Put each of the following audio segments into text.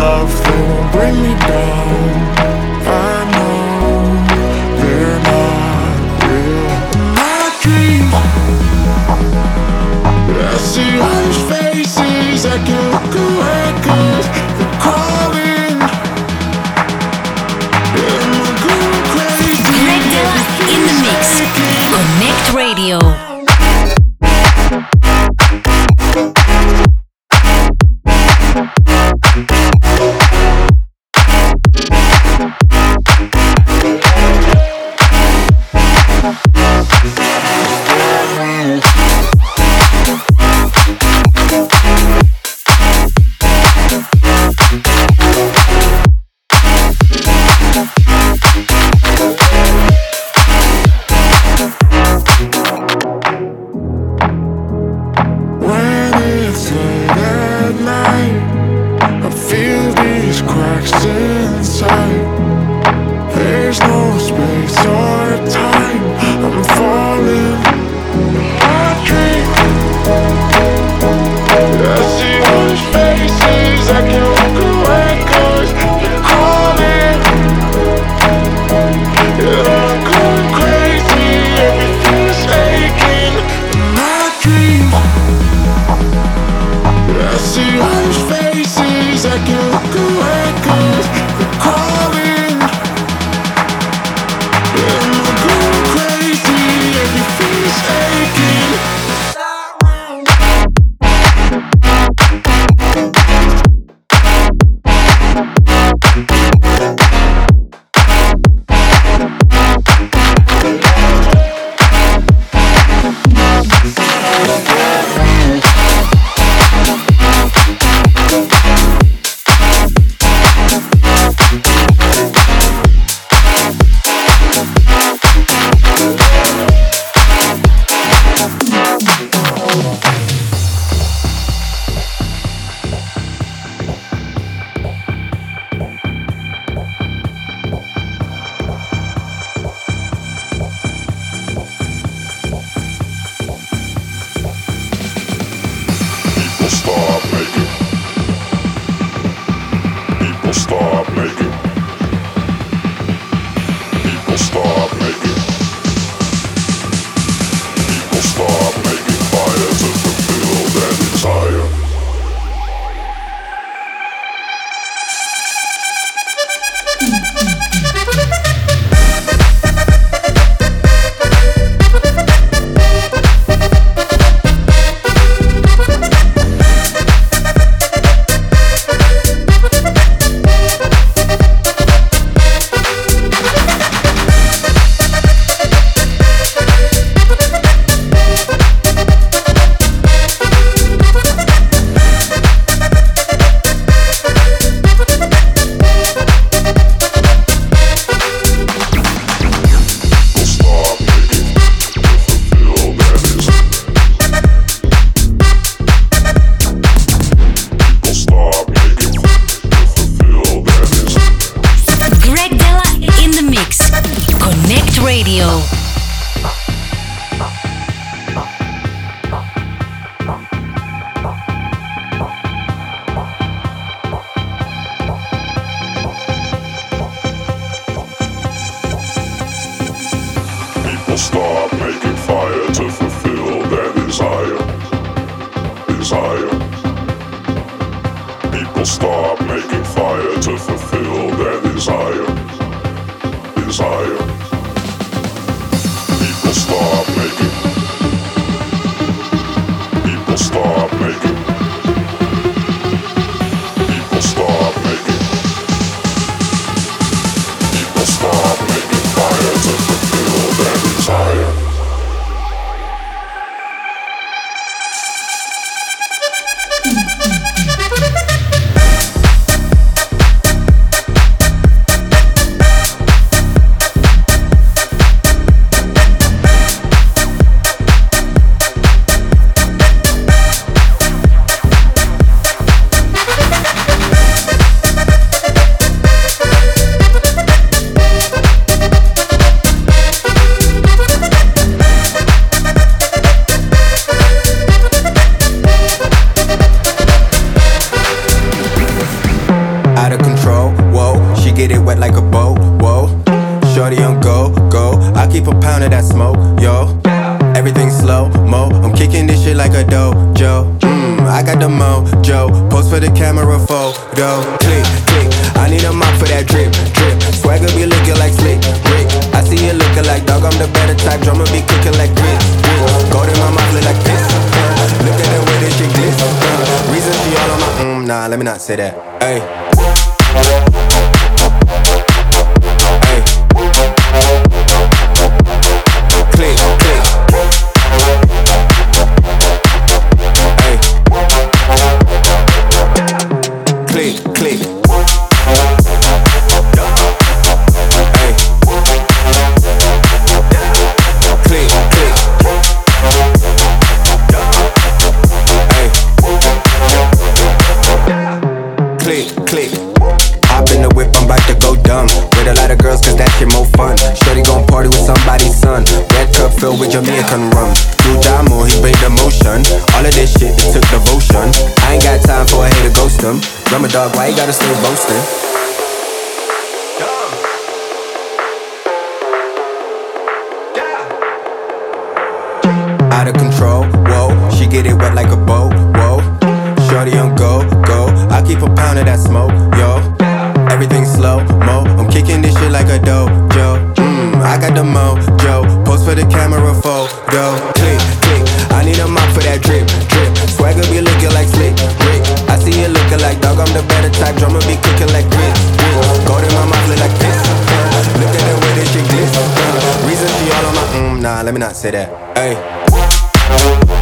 love, they won't bring me down. yo. Everything slow mo, I'm kicking this shit like a dojo. Mmm, I got the mojo. Post for the camera photo. Click, click. I need a mop for that drip, drip. Swagger be looking like slick, Rick. I see you looking like dog, I'm the better type. Drummer be cooking like grits, grits. Gold in my mouth look like this. Look at the way this shit glitz. Uh, reason she all on my mm, nah, let me not say that. Hey. Filled with Jamaican rum. Tujamo, he bring the motion. All of this shit, it took devotion. I ain't got time for a hater ghost him. Drummer dog, why you gotta stay boasting? Out of control, whoa. She get it wet like a boat, whoa. Shorty on go, go. I keep a pound of that smoke, yo. Everything slow mo. I'm kicking this shit like a dojo. Mmm, I got the mojo. For the camera photo. Click, click. I need a mop for that drip, drip. Swagger be looking like slick, Rick. I see you looking like dog. I'm the better type. Drummer be cooking like grits, grits. Gold in my mouth look like this. Look at the way this shit glitz. Reason she all on my mm, nah. Let me not say that. Hey.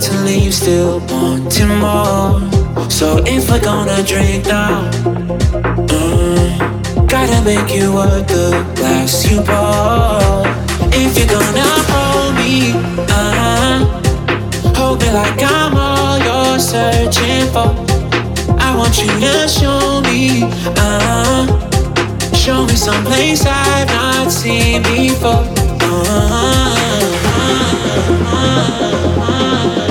To leave, still wanting more. So if we're gonna drink now, mm, gotta make you worth the glass you pour. If you're gonna hold me, uh, hold me like I'm all you're searching for. I want you to show me, uh, show me someplace I've not seen before. Take me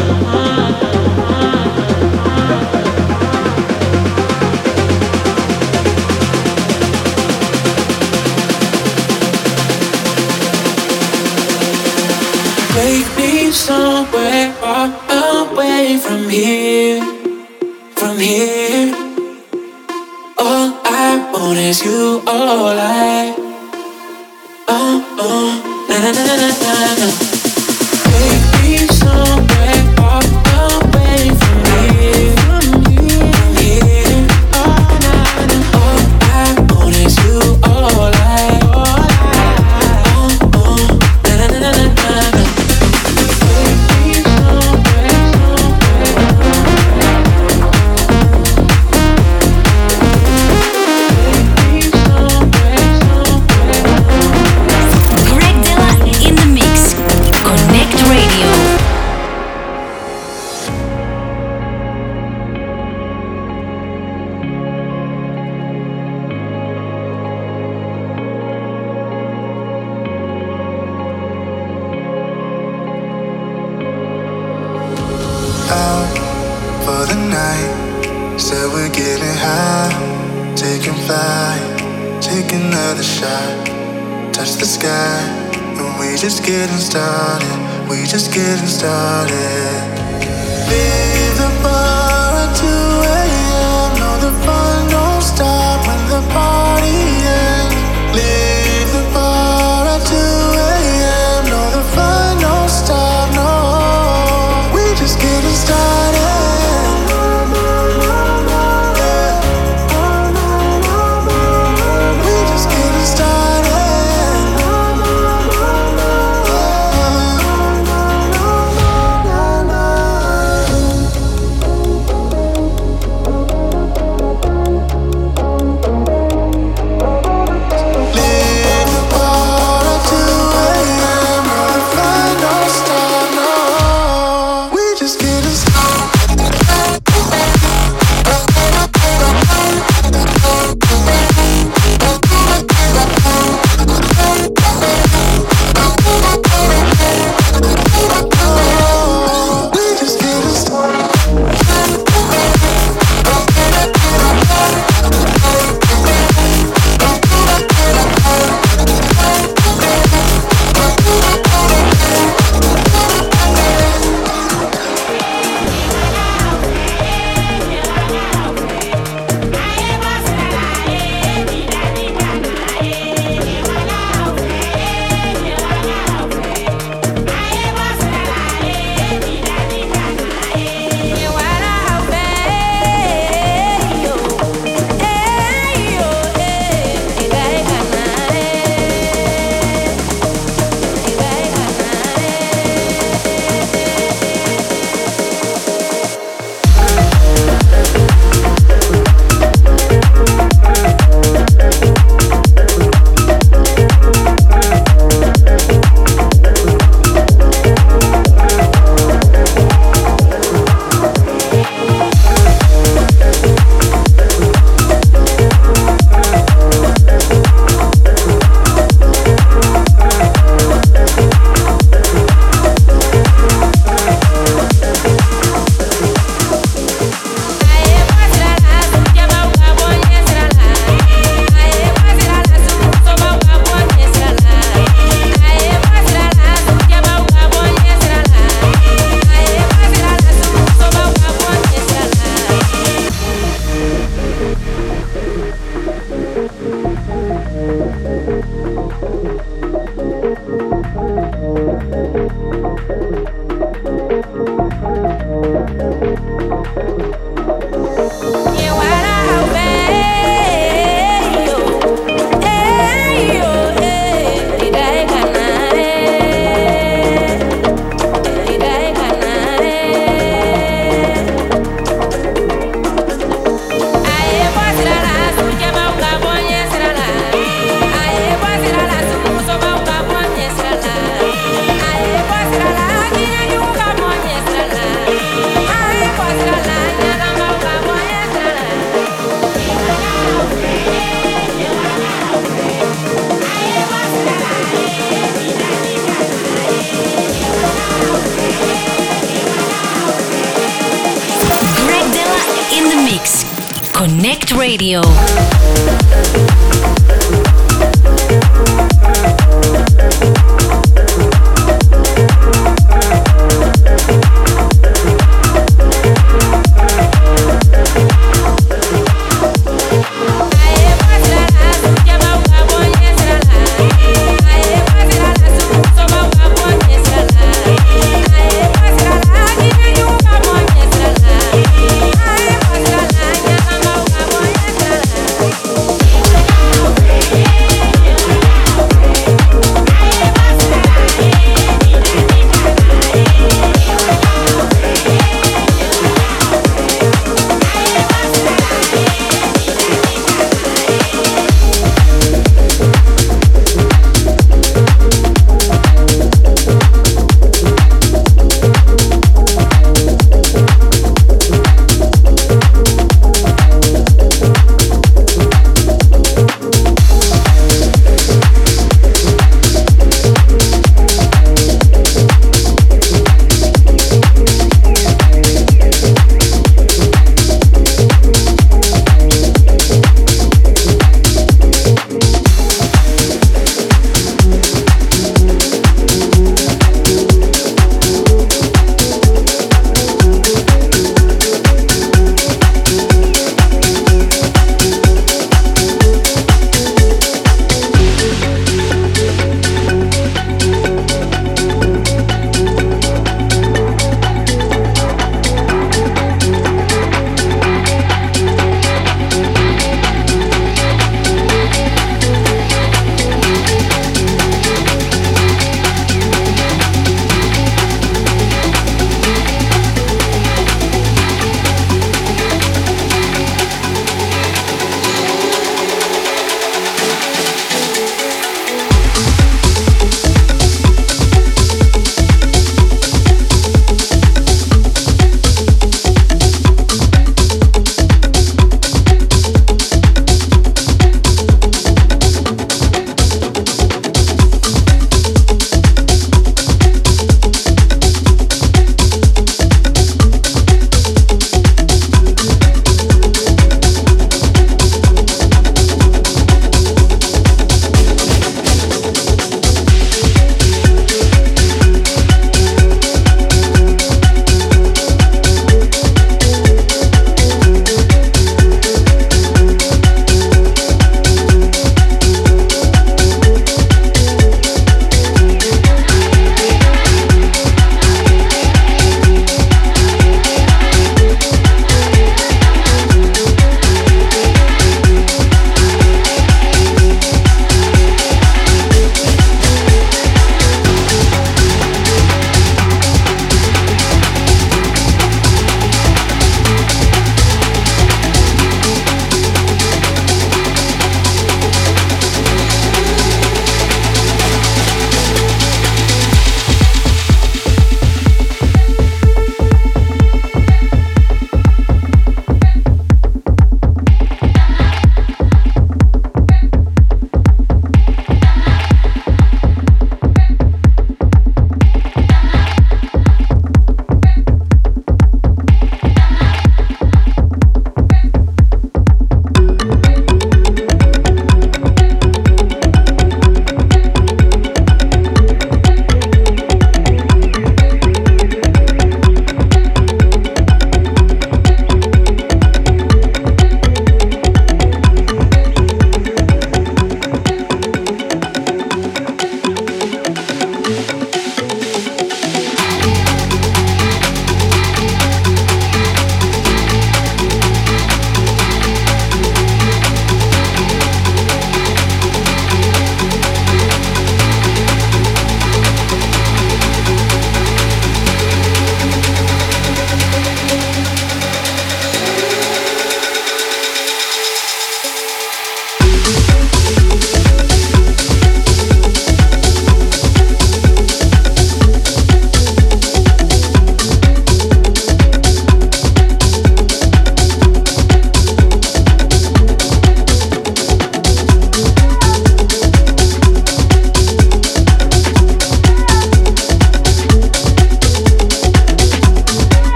somewhere far away from here, from here. Out for the night. Said we're getting high, taking flight, take another shot, touch the sky, and we just getting started. We just getting started. Leave the bar at 2 a.m. No, the fun don't stop when the party ends. Leave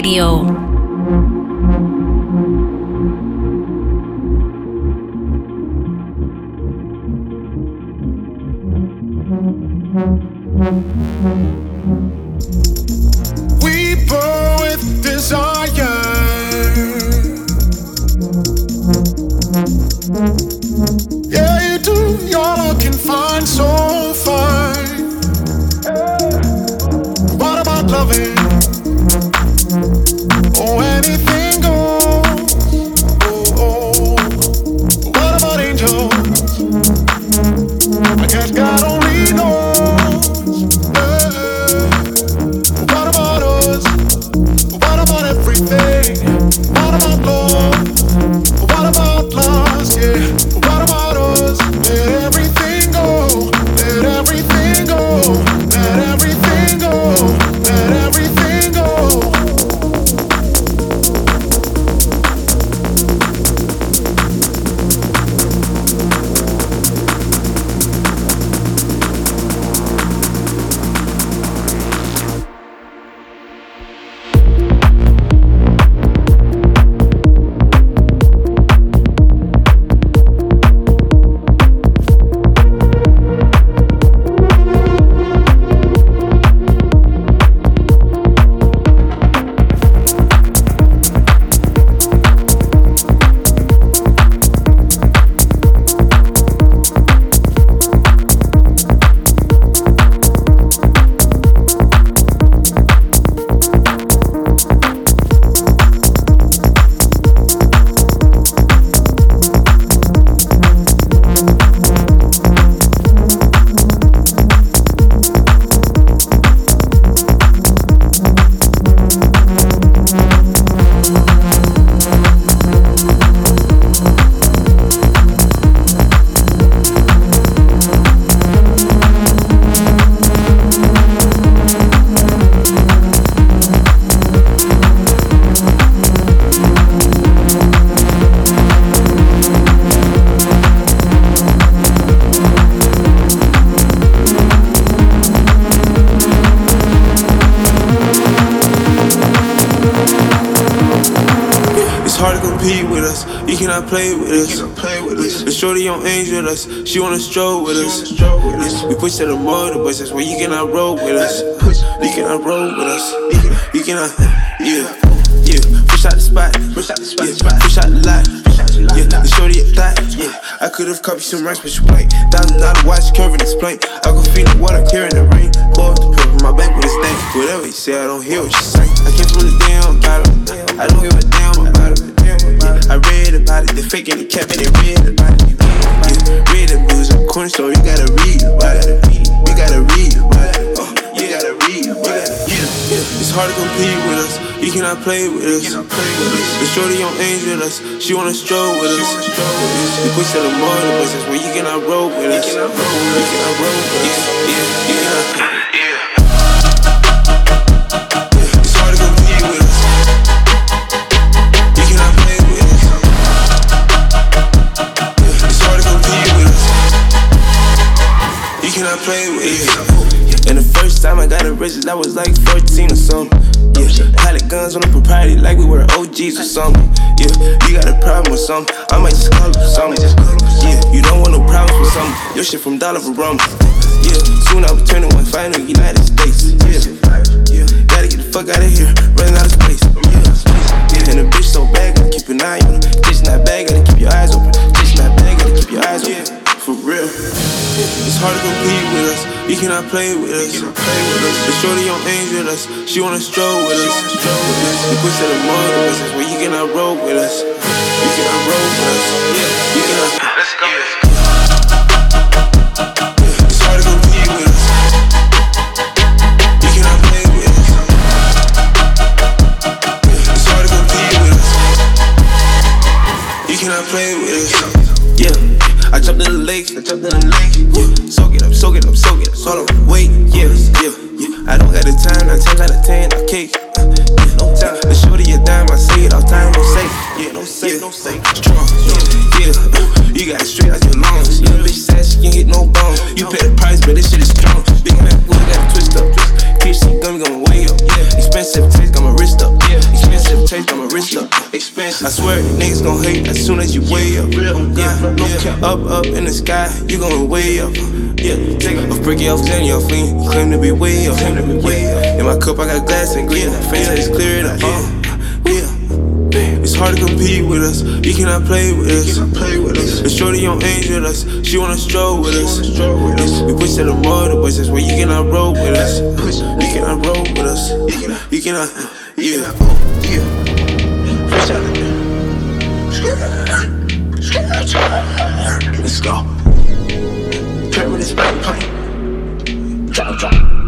Radio. She wanna stroll with us. We push to the motor, but that's where you cannot roll with us. You cannot roll with us. You cannot, yeah, yeah. Push out the spot, push out the spot, push out the lot. Yeah, the shorty at that. Yeah, I could've copied some rice, but you white. Thousand dollar watch, curving this plate. I can feel the water, carrying the rain. Boy, put my back with a stank. Whatever you say, I don't hear what you say. I came from the damn bottom. I don't give a damn about it. I read about it, they faking it, kept it, read about it. Corner store, you gotta read about it. You gotta read about it. Oh, you gotta read about it. Yeah, yeah. It's hard to compete with us. You cannot play with us. The shorty on angel us. She wanna stroll with us. We push to the mother buses where you cannot roll with us. You cannot roll with us. Yeah, yeah, you 16 or something. Yeah, pilot guns on the propriety like we were OGs or something. Yeah, you got a problem with something, I might just call it something. Yeah, you don't want no problems with something, your shit from dollar for rum. Yeah, soon I'll be turning one final United States. Yeah, yeah, gotta get the fuck out of here, running out of space. Yeah, yeah, and a bitch so bad, gotta keep an eye on her. Bitch not bad, gotta keep your eyes open. Bitch not bad, gotta keep your eyes open. Yeah real. It's hard to compete with us. You cannot play with us. The shorty on angel us. She wanna stroll with us. We push to the mother business where you cannot roll with us. You cannot roll with us. You cannot. Yeah, no yeah. Strong, yeah, yeah. Uh, you got it straight out your lungs. Bitch said she can't hit no bone. You pay the price, but this shit is strong. Big we got it twist up. Twist. PhD gummy got my way up. Yeah. Expensive taste got my wrist up. Yeah. Expensive taste got my wrist up. Expensive. I swear niggas gon' hate as soon as you way up. Yeah. Up up in the sky, you going way up. Yeah, take off bricky off Jenny off lean. Claim to be way up. Claim to be way up. In my cup I got glass and green. Face is clear it up. Yeah. Hard to compete with us. You cannot play with us. Play with us. But shorty on angel us. She wanna stroll with us. We push to the mud, boys. That's where you cannot roll with us. You cannot roll with us. You cannot. Yeah. Yeah. Let's go. Play with this back plane. Drop, drop.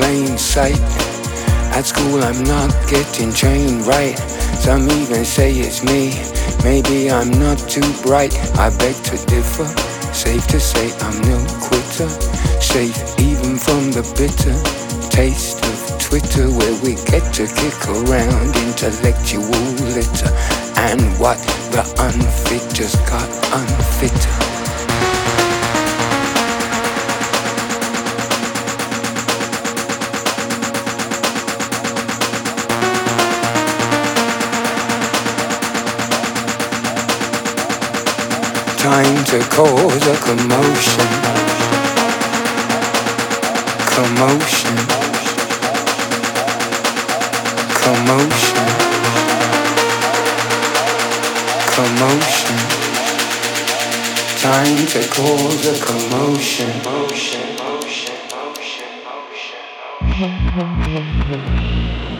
Plain sight. At school, I'm not getting trained right. Some even say it's me. Maybe I'm not too bright. I beg to differ. Safe to say I'm no quitter. Safe even from the bitter taste of Twitter, where we get to kick around intellectual litter. And what the unfit just got unfitter. Time to cause a commotion. Commotion. Commotion. Commotion. Time to cause a commotion. Motion, motion, motion, motion. Time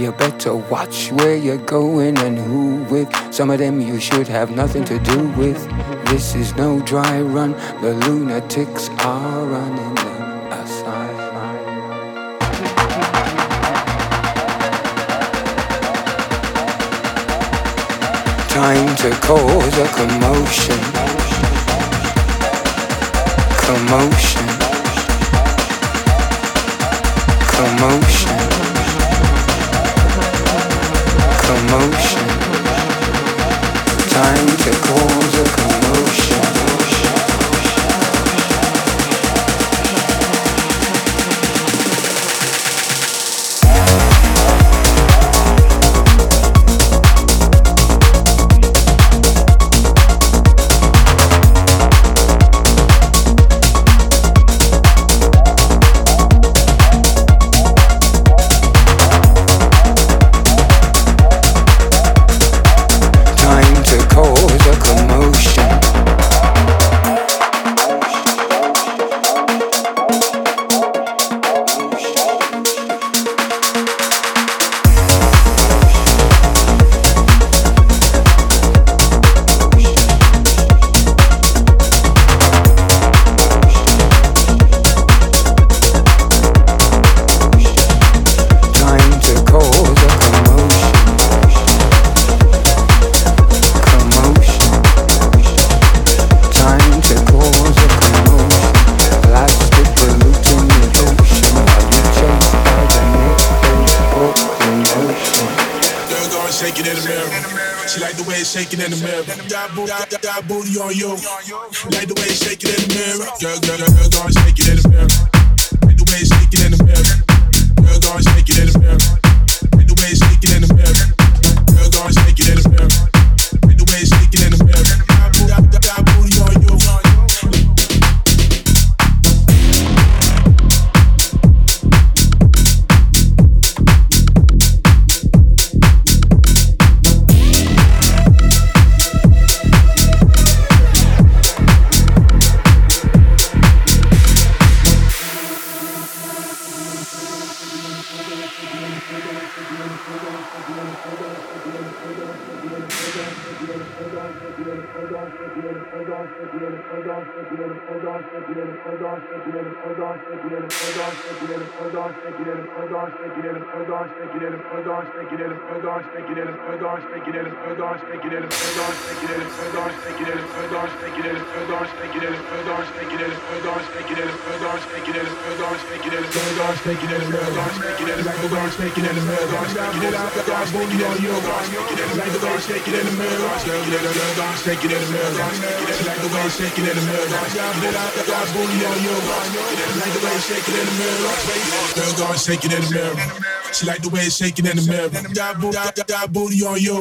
You better watch where you're going and who with. Some of them you should have nothing to do with. This is no dry run. The lunatics are running. Time to cause a commotion. Commotion. Commotion. commotion. Time to cause a commotion. Like the way shaking in the mirror, like the way shaking She like the way it's shaking in the mirror. Got booty, got, got booty on you.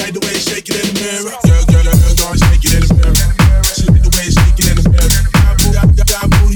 Like the way it's shaking in the mirror. Girl, girl, girl, girl, girl, shaking in the mirror. She like the way it's shaking in the mirror. Booty, got, got booty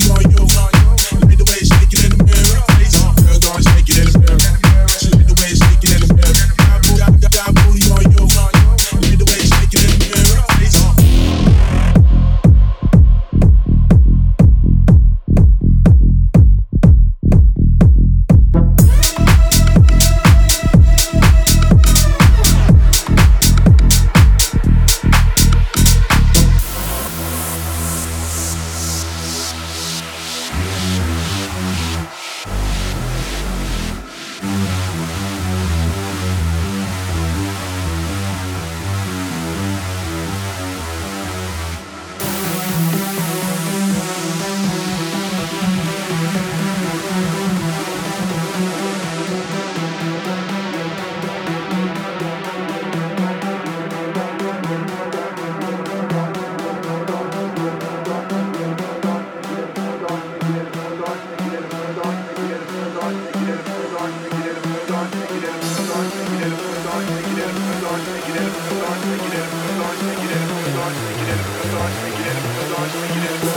Girelim,